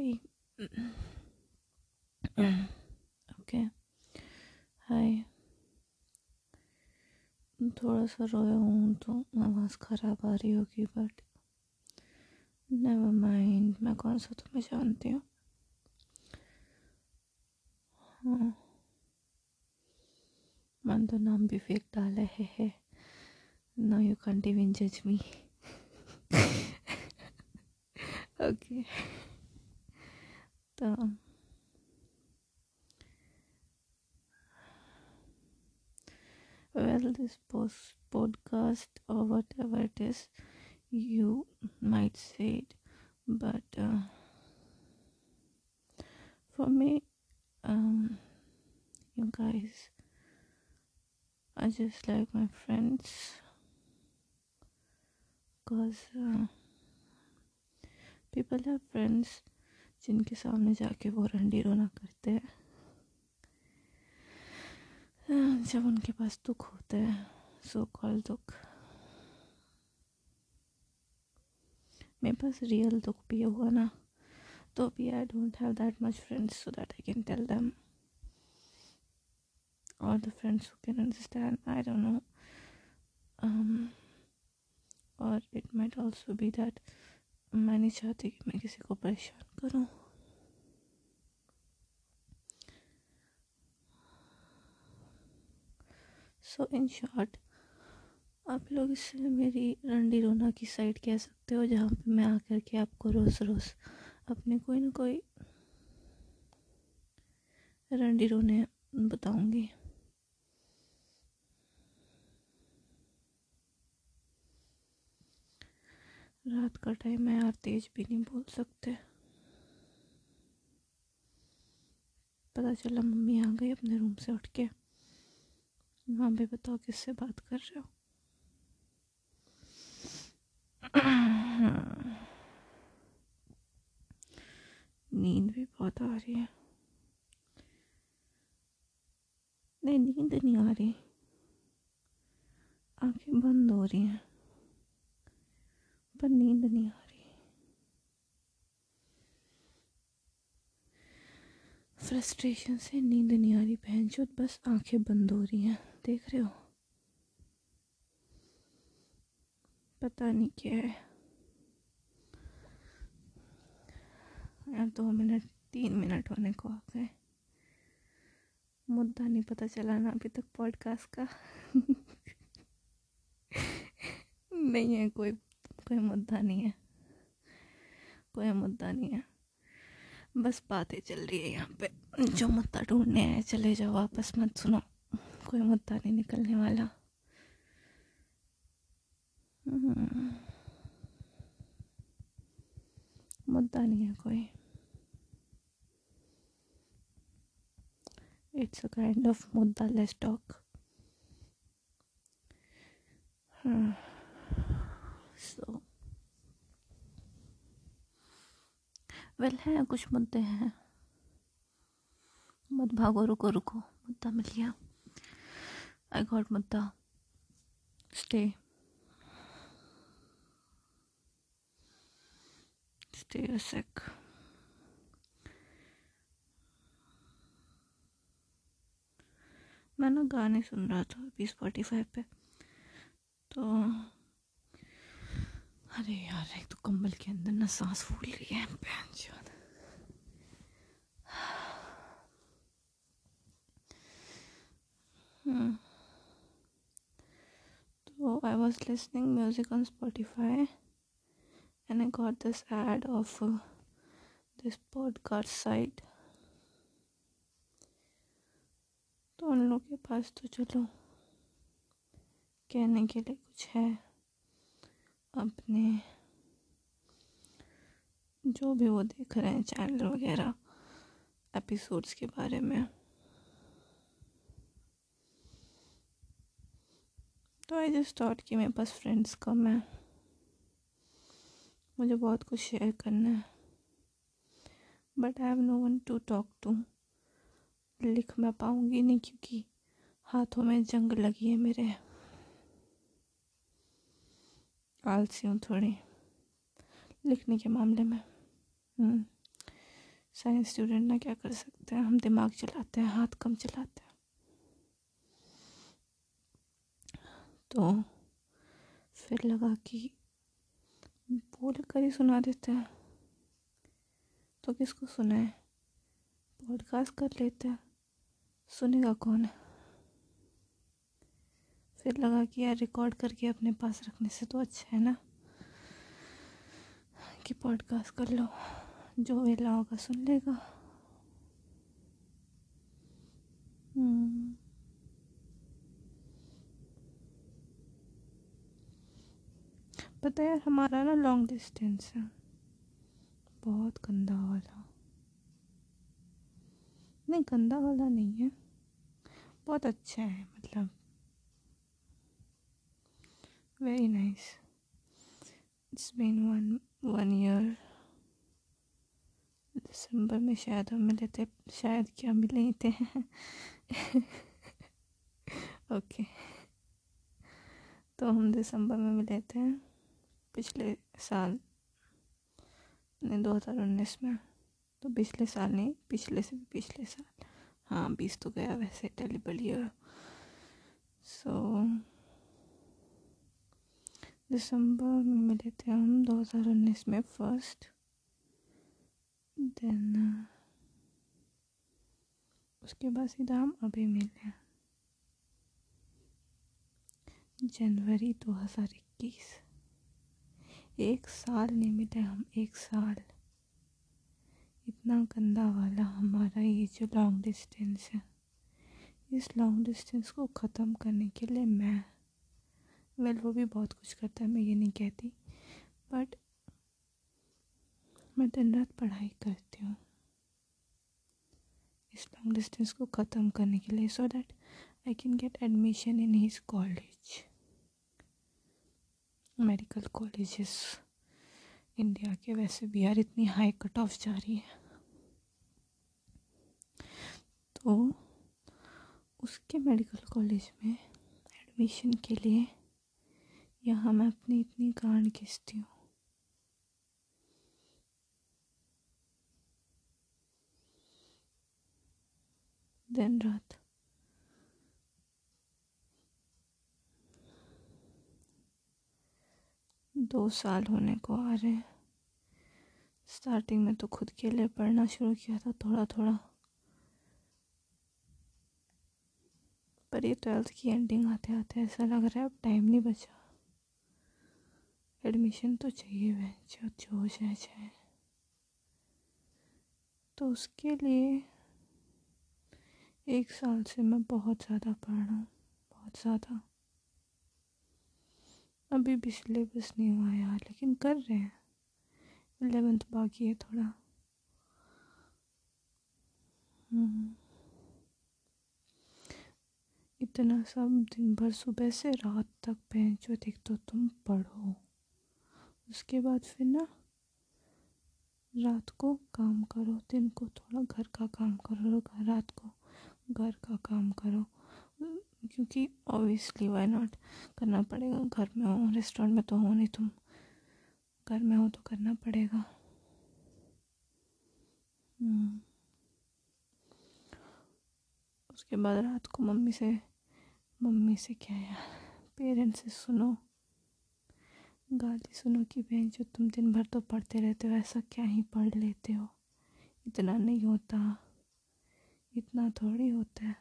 Hey. Okay hi थोड़ा सा रोया हूँ तो आवाज़ ख़राब आ रही होगी बट नेवर माइंड मैं कौन सा तुम्हें जानती हूँ? हाँ। मन तो नाम भी फेक डाला है है। No you can't even judge me. Okay. Well this post podcast or whatever it is you might say it but uh, for me um you guys are just like my friends. Because uh, people have friends जिनके सामने जाके वो रंडी रोना करते। हैं, जब उनके पास दुख होता है सो कॉल दुख। मेरे पास रियल दुख भी हुआ ना तो भी I don't have that much friends so that I can tell them or the friends who can understand, i don't know. Um or it might be that मैं नहीं चाहती कि मैं किसी को परेशान करूँ। सो इन शॉर्ट आप लोग इससे मेरी रंडी रोना की साइड कह सकते हो, जहाँ पे मैं आकर के आपको रोज़ रोज़ अपने कोई ना कोई रंडी रोने बताऊँगी। रात का टाइम है, यार, तेज भी नहीं बोल सकते। पता चला मम्मी आ गई अपने रूम से उठ के। हाँ भी बताओ किससे बात कर रहे हो? नींद भी बहुत आ रही है। नहीं, नींद नहीं आ रही। आँखें बंद हो रही हैं। पर नींद नहीं आ रही। फ्रस्ट्रेशन से नींद नहीं आ रही बहन जो बस आँखें बंद हो रही हैं। देख रहे हो? पता नहीं क्या है। यार दो मिनट, तीन मिनट होने को आ गए। मुद्दा नहीं पता चला ना अभी तक पॉडकास्ट का। नहीं है कोई कोई मुद्दा नहीं है। कोई मुद्दा नहीं है। बस बातें चल रही है यहाँ पे। जो मुद्दा ढूँढने आए, चले जाओ वापस मत सुनो। कोई मुद्दा नहीं निकलने वाला। हम्म। मुद्दा नहीं है कोई। इट्स अ काइंड ऑफ़ मुद्दा लेस टॉक सो वेल, है, कुछ मुद्दे हैं। मत भागो, रुको रुको, मुद्दा मिल गया। आई गॉट मुद्दा। स्टे स्टे अ सेक मैं ना गाने सुन रहा था अभी स्पॉटिफाई पे तो अरे यार, एक तो कंबल के अंदर ना सांस फूल रही है पेंशन हम्म। तो I was listening music on Spotify and I got this ad of this podcast site तो उन लोगों के पास तो चलो, कहने के लिए कुछ है। अपने जो भी वो देख रहे हैं चैनल वगैरह एपिसोड्स के बारे में। तो आई जस्ट थॉट कि मेरे पास फ्रेंड्स कम है। मुझे बहुत कुछ शेयर करना है। But I have no one to talk to लिख मैं पाऊँगी नहीं क्योंकि हाथों में जंग लगी है मेरे। आलसी हूँ थोड़ी, लिखने के मामले में। हम्म। साइंस स्टूडेंट ना क्या कर सकते हैं? हम दिमाग चलाते हैं, हाथ कम चलाते हैं। तो फिर लगा कि बोल कर ही सुना देते हैं। तो किसको सुनाए? पॉडकास्ट कर लेते हैं। सुनेगा कौन है? फिर लगा कि यार रिकॉर्ड करके अपने पास रखने से तो अच्छा है ना? कि पॉडकास्ट कर लो, जो वेला होगा सुन लेगा। हम्म। पता है हमारा ना लॉन्ग डिस्टेंस है। बहुत गंदा वाला। नहीं, गंदा वाला नहीं है। बहुत अच्छा है मतलब। Very nice it's been one one year दिसंबर में शायद हम मिले थे, शायद क्या मिले ही थे। ओके तो हम दिसंबर में मिले थे, पिछले साल, नहीं, दो हज़ार उन्नीस में। तो पिछले साल नहीं, पिछले से पिछले साल। हाँ बीस तो गया वैसे टेलीबल ईयर सो दिसंबर में मिले थे हम दो हज़ार उन्नीस में फ़र्स्ट देन उसके बाद सीधा हम अभी मिले जनवरी दो हज़ार इक्कीस। एक साल नहीं मिले हम, एक साल। इतना गंदा वाला हमारा ये जो लॉन्ग डिस्टेंस है, इस लॉन्ग डिस्टेंस को ख़त्म करने के लिए मैं वेल वो भी बहुत कुछ करता है, मैं ये नहीं कहती। बट मैं दिन रात पढ़ाई करती हूँ। इस लॉन्ग डिस्टेंस को ख़त्म करने के लिए so that I can get admission in his college medical colleges India के। वैसे यार इतनी हाई कट ऑफ़ जा रही है। तो उसके मेडिकल कॉलेज में एडमिशन के लिए यहाँ मैं अपनी इतनी गांड खींचती हूँ। दिन रात। दो साल होने को आ रहे हैं। स्टार्टिंग में तो खुद के लिए पढ़ना शुरू किया था थोड़ा थोड़ा पर ये ट्वेल्थ की एंडिंग आते आते ऐसा लग रहा है, अब टाइम नहीं बचा। एडमिशन तो चाहिए वह जो जो जाए जाए तो उसके लिए एक साल से मैं बहुत ज़्यादा पढ़ रहा हूँ, बहुत ज़्यादा। अभी भी सिलेबस नहीं हुआ यार, लेकिन कर रहे हैं। एलेवेंथ बाकी है थोड़ा। हम्म। इतना सब दिन भर सुबह से रात तक बेंचो देख तो तुम पढ़ो। उसके बाद फिर ना रात को काम करो, दिन को थोड़ा घर का काम करो रात को घर का काम करो। क्योंकि ऑब्वियसली वाई नॉट करना पड़ेगा। घर में हो रेस्टोरेंट में तो हो नहीं तुम। घर में हो तो करना पड़ेगा। हम्म। उसके बाद रात को मम्मी से मम्मी से क्या यार? पेरेंट्स से सुनो। गाली सुनो कि बहन, जो तुम दिन भर तो पढ़ते रहते हो, ऐसा क्या ही पढ़ लेते हो? इतना नहीं होता। इतना थोड़ी होता है।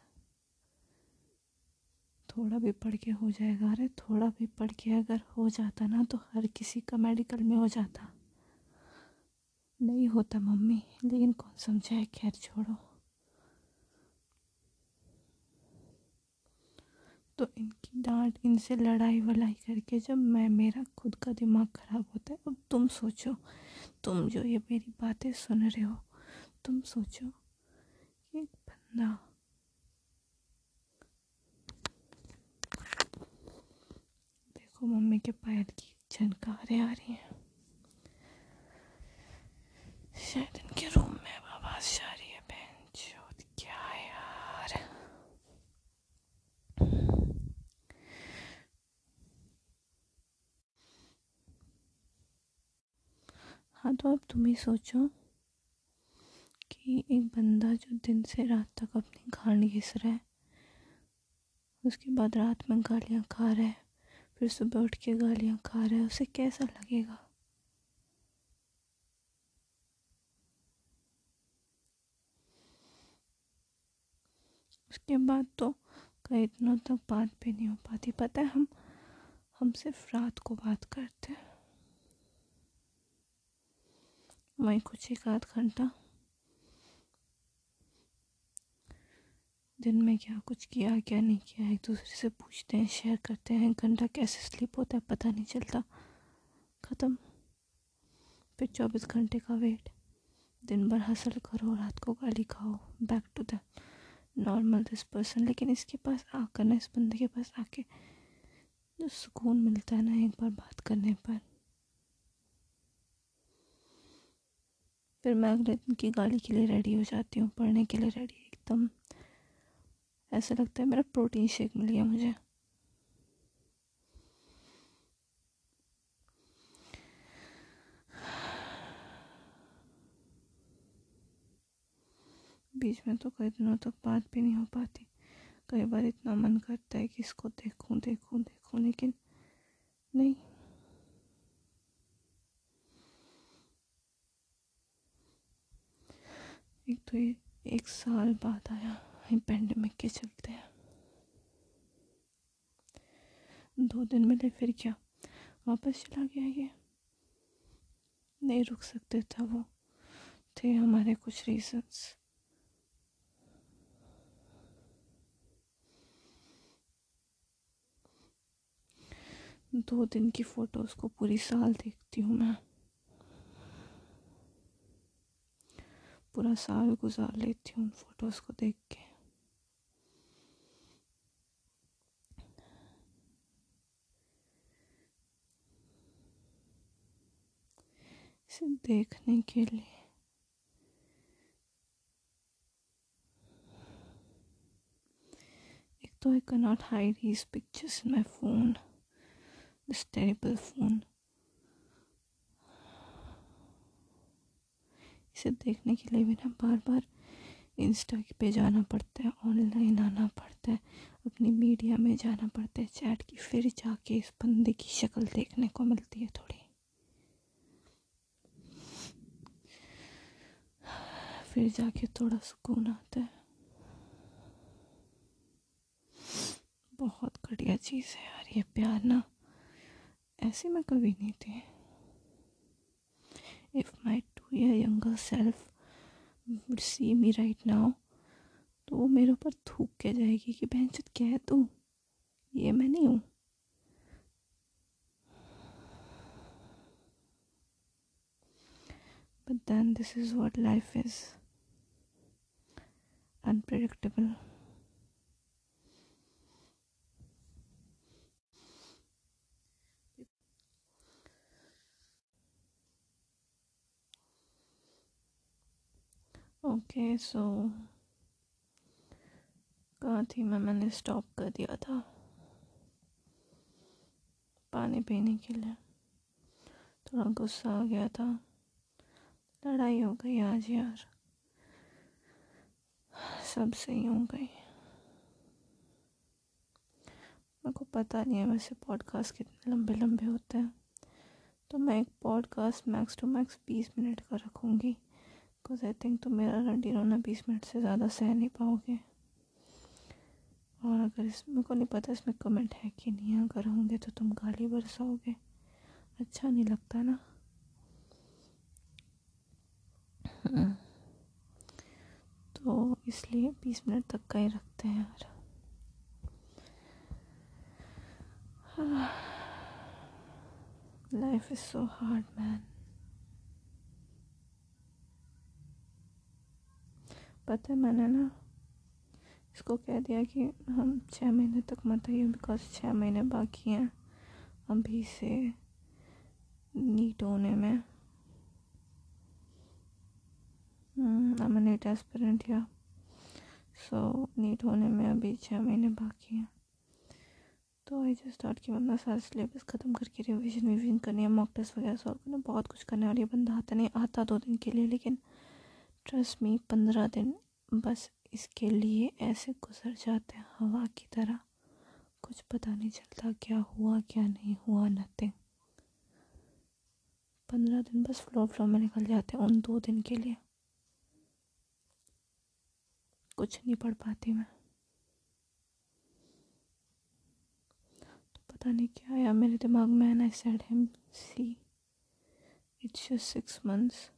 थोड़ा भी पढ़ के हो जाएगा। अरे, थोड़ा भी पढ़ के अगर हो जाता ना तो हर किसी का मेडिकल में हो जाता। नहीं होता मम्मी, लेकिन कौन समझाए? खैर, छोड़ो। तो इनकी डांट इनसे लड़ाई वड़ाई करके जब मैं, मेरा खुद का दिमाग ख़राब होता है, अब तुम सोचो, तुम जो ये मेरी बातें सुन रहे हो, तुम सोचो कि एक बंदा। देखो मम्मी के पायल की झनकारें आ रही हैं। शायद इनके रूम में आवाज़ जा रही है बहन चोद क्या यार हाँ तो अब तुम ही सोचो कि एक बंदा जो दिन से रात तक अपनी गांड घिस रहा है, उसके बाद रात में गालियाँ खा रहा है, फिर सुबह उठ के गालियाँ खा रहा है, उसे कैसा लगेगा? उसके बाद तो कई दिनों तक बात भी नहीं हो पाती। पता है, हम हम सिर्फ़ रात को बात करते हैं। वहीं कुछ एक आध घंटा। दिन में क्या कुछ किया, क्या नहीं किया, एक दूसरे से पूछते हैं शेयर करते हैं, घंटा कैसे स्लीप होता है पता नहीं चलता। ख़त्म। फिर चौबीस घंटे का वेट दिन भर हसल करो, रात को गाली खाओ back to the normal this person लेकिन इसके पास आकर ना, इस बंदे के पास आके जो सुकून मिलता है ना, एक बार बात करने पर। फिर मैं अगले दिन की गाली के लिए रेडी हो जाती हूँ, पढ़ने के लिए रेडी एकदम। ऐसा लगता है मेरा प्रोटीन शेक मिल गया मुझे। बीच में तो कई दिनों तक बात भी नहीं हो पाती। कई बार इतना मन करता है कि इसको देखूँ देखूँ देखूँ, लेकिन नहीं। एक तो ये एक साल बाद आया पेंडेमिक के चलते। हैं दो दिन मिले फिर क्या? वापस चला गया ये। नहीं रुक सकते था वो। थे हमारे कुछ रीजंस दो दिन की फ़ोटोज़ को पूरी साल देखती हूँ मैं। पूरा साल गुजार लेती हूँ उन फ़ोटोज़ को देख के। इसे देखने के लिए। तो I cannot hide these pictures in my phone this terrible phone इसे देखने के लिए भी ना बार बार इंस्टा पे जाना पड़ता है, ऑनलाइन आना पड़ता है, अपनी मीडिया में जाना पड़ता है, चैट की फिर जाके इस बंदे की शक्ल देखने को मिलती है थोड़ी। फिर जाके थोड़ा सुकून आता है। बहुत घटिया चीज़ है यार ये प्यार ना। ऐसे मैं कभी नहीं थी। If my year younger self see me right now तो वो मेरे ऊपर थूक के जाएगी कि, बहन चुत क्या है तू, ये मैं नहीं हूँ but then this is what life is unpredictable. Okay so कहाँ थी मैं? मैंने स्टॉप कर दिया था पानी पीने के लिए। थोड़ा गुस्सा आ गया था। लड़ाई हो गई आज यार। सब सही हो गई। मेरे को पता नहीं है वैसे पॉडकास्ट कितने लंबे लंबे होते हैं। तो मैं एक पॉडकास्ट मैक्स टू मैक्स बीस मिनट का रखूँगी। बिकॉज़ आई थिंक तो मेरा रंडी रोना बीस मिनट से ज़्यादा सह नहीं पाओगे। और अगर इसमें को नहीं पता इसमें कमेंट है कि नहीं, अगर होंगे तो तुम गाली बरसाओगे। अच्छा नहीं लगता ना। तो इसलिए बीस मिनट तक का ही रखते हैं यार। Life is so hard man पता है मैंने ना इसको कह दिया कि हम छः महीने तक मत आइए बिकॉज़ छः महीने बाकी हैं अभी से नीट होने में। आई नीट एस्पिरेंट या सो नीट होने में अभी छः महीने बाकी हैं। तो आई जस्ट स्टार्ट कि बंदा सारा सिलेबस ख़त्म करके रिविजन विविजन करनी है मॉक टेस्ट वगैरह सॉल्व करना बहुत कुछ करने वाली बंदा आता नहीं, आता दो दिन के लिए, लेकिन ट्रस्ट मी पंद्रह दिन, बस इसके लिए ऐसे गुजर जाते हैं, हवा की तरह। कुछ पता नहीं चलता क्या हुआ, क्या नहीं हुआ नथिंग पंद्रह दिन बस फ्लो फ्लो में निकल जाते हैं उन दो दिन के लिए। कुछ नहीं पढ़ पाती मैं। तो पता नहीं क्या आया मेरे दिमाग में and I said him see it's just six months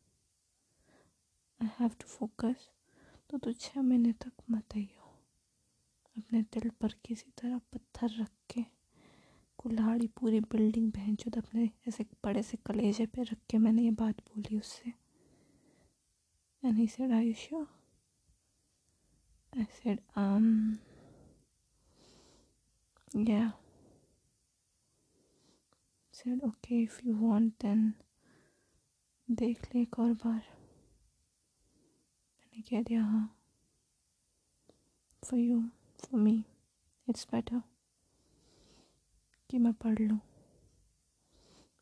I have to focus तो तू छः महीने तक मत आइयो। अपने दिल पर किसी तरह पत्थर रख के कुल्हाड़ी पूरी बिल्डिंग बहन चुद अपने ऐसे बड़े से कलेजे पे रख के मैंने ये बात बोली उससे। And he said I sure I said, um, yeah. Said, okay, if you want, then देख ले एक और बार. मैंने कह दिया हाँ for you for me it's better कि मैं पढ़ लूँ।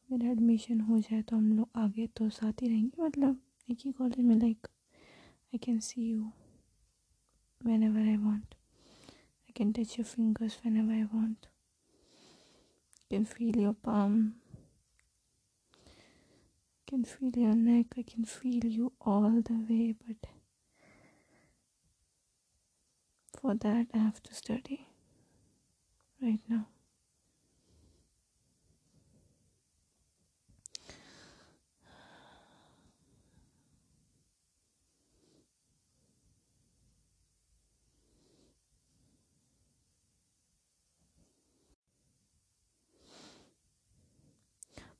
मेरा एडमिशन हो जाए तो हम लोग आगे तो साथ ही रहेंगे मतलब एक ही कॉलेज में like I can see you whenever I want I can touch your fingers whenever I want can feel your palm can feel your neck I can feel you all the way but for that I have to study right now.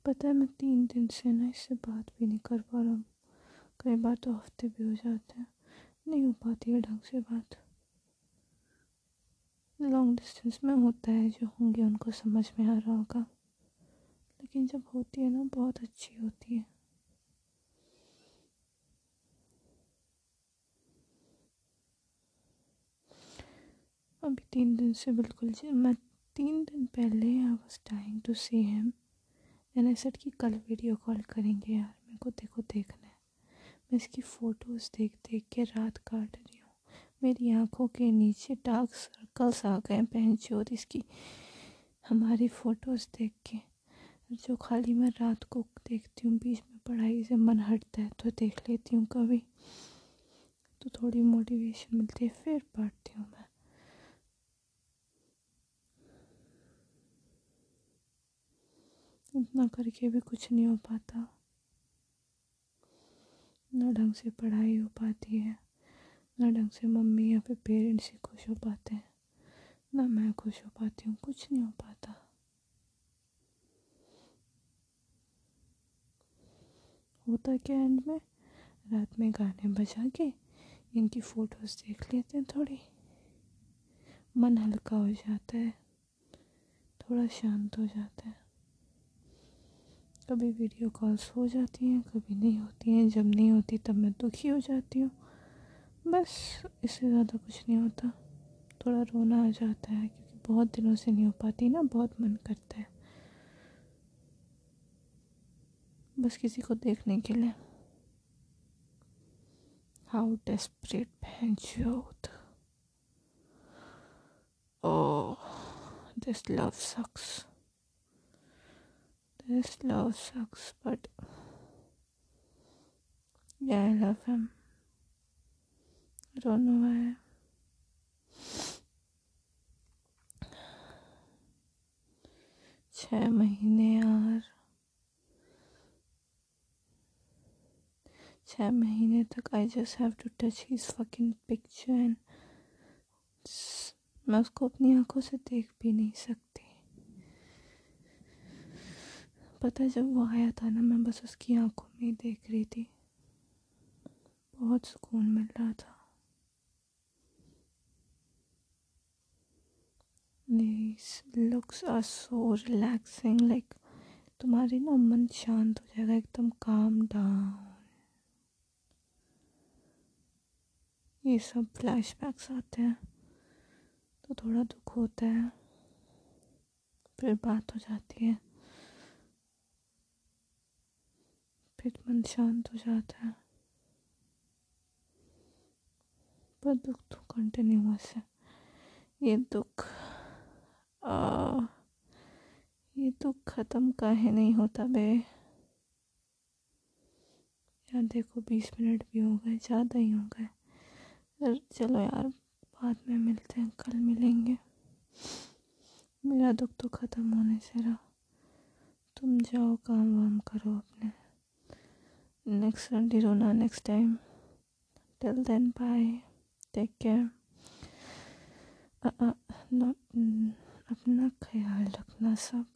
पता है मैं तीन दिन से ना इससे बात भी नहीं कर पा रहा हूँ। कई बार तो हफ़्ते भी हो जाते हैं। नहीं हो पाती है ढंग से बात। लॉन्ग डिस्टेंस में होता है जो होंगे उनको समझ में आ रहा होगा। लेकिन जब होती है ना, बहुत अच्छी होती है। अभी तीन दिन से बिल्कुल मैं तीन दिन पहले I was time to see him मैंने सेट की कल वीडियो कॉल करेंगे यार, मेरे को देखो देखना है। मैं इसकी फ़ोटोज़ देख देख के रात काट मेरी आँखों के नीचे डार्क सर्कल्स आ गए पहन चोर इसकी हमारी फ़ोटोज़ देख के, जो खाली मैं रात को देखती हूँ, बीच में पढ़ाई से मन हटता है तो देख लेती हूँ कभी। तो थोड़ी मोटिवेशन मिलती है, फिर पढ़ती हूँ मैं। इतना करके भी कुछ नहीं हो पाता। ना ढंग से पढ़ाई हो पाती है। ना ढंग से मम्मी या फिर पेरेंट्स ही खुश हो पाते हैं। ना मैं खुश हो पाती हूँ, कुछ नहीं हो पाता। होता क्या एंड में रात में गाने बजा के इनकी फ़ोटोज़ देख लेते हैं थोड़ी। मन हल्का हो जाता है, थोड़ा शांत हो जाता है। कभी वीडियो कॉल्स हो जाती हैं, कभी नहीं होती हैं। जब नहीं होती तब मैं दुखी हो जाती हूँ। बस इससे ज़्यादा कुछ नहीं होता थोड़ा रोना आ जाता है क्योंकि बहुत दिनों से नहीं हो पाती ना बहुत मन करता है बस किसी को देखने के लिए हाउ डेस्परेट बहनचोद Oh, this love sucks. This love sucks, but yeah, I love. I don't know why. छः महीने यार छः महीने तक I just have to touch his fucking picture and मैं उसको अपनी आँखों से देख भी नहीं सकती। पता है, जब वो आया था ना, मैं बस उसकी आँखों में ही देख रही थी। बहुत सुकून मिल रहा था। Looks are so relaxing like तुम्हारी ना मन शांत हो जाएगा, एकदम काम डाउन ये सब फ्लैशबैक्स आते हैं तो थोड़ा दुख होता है, फिर बात हो जाती है, फिर मन शांत हो जाता है। पर दुख तो कंटिन्यूस है, ये दुख। आ, ये तो ख़त्म का काहे नहीं होता बे। यार देखो बीस मिनट भी हो गए ज़्यादा ही हो गए। चलो यार बाद में मिलते हैं कल मिलेंगे। मेरा दुख तो ख़त्म होने से रहा। तुम जाओ काम वाम करो अपने। नेक्स्ट संडे रोना next time till then bye take care अपना ख्याल रखना सब।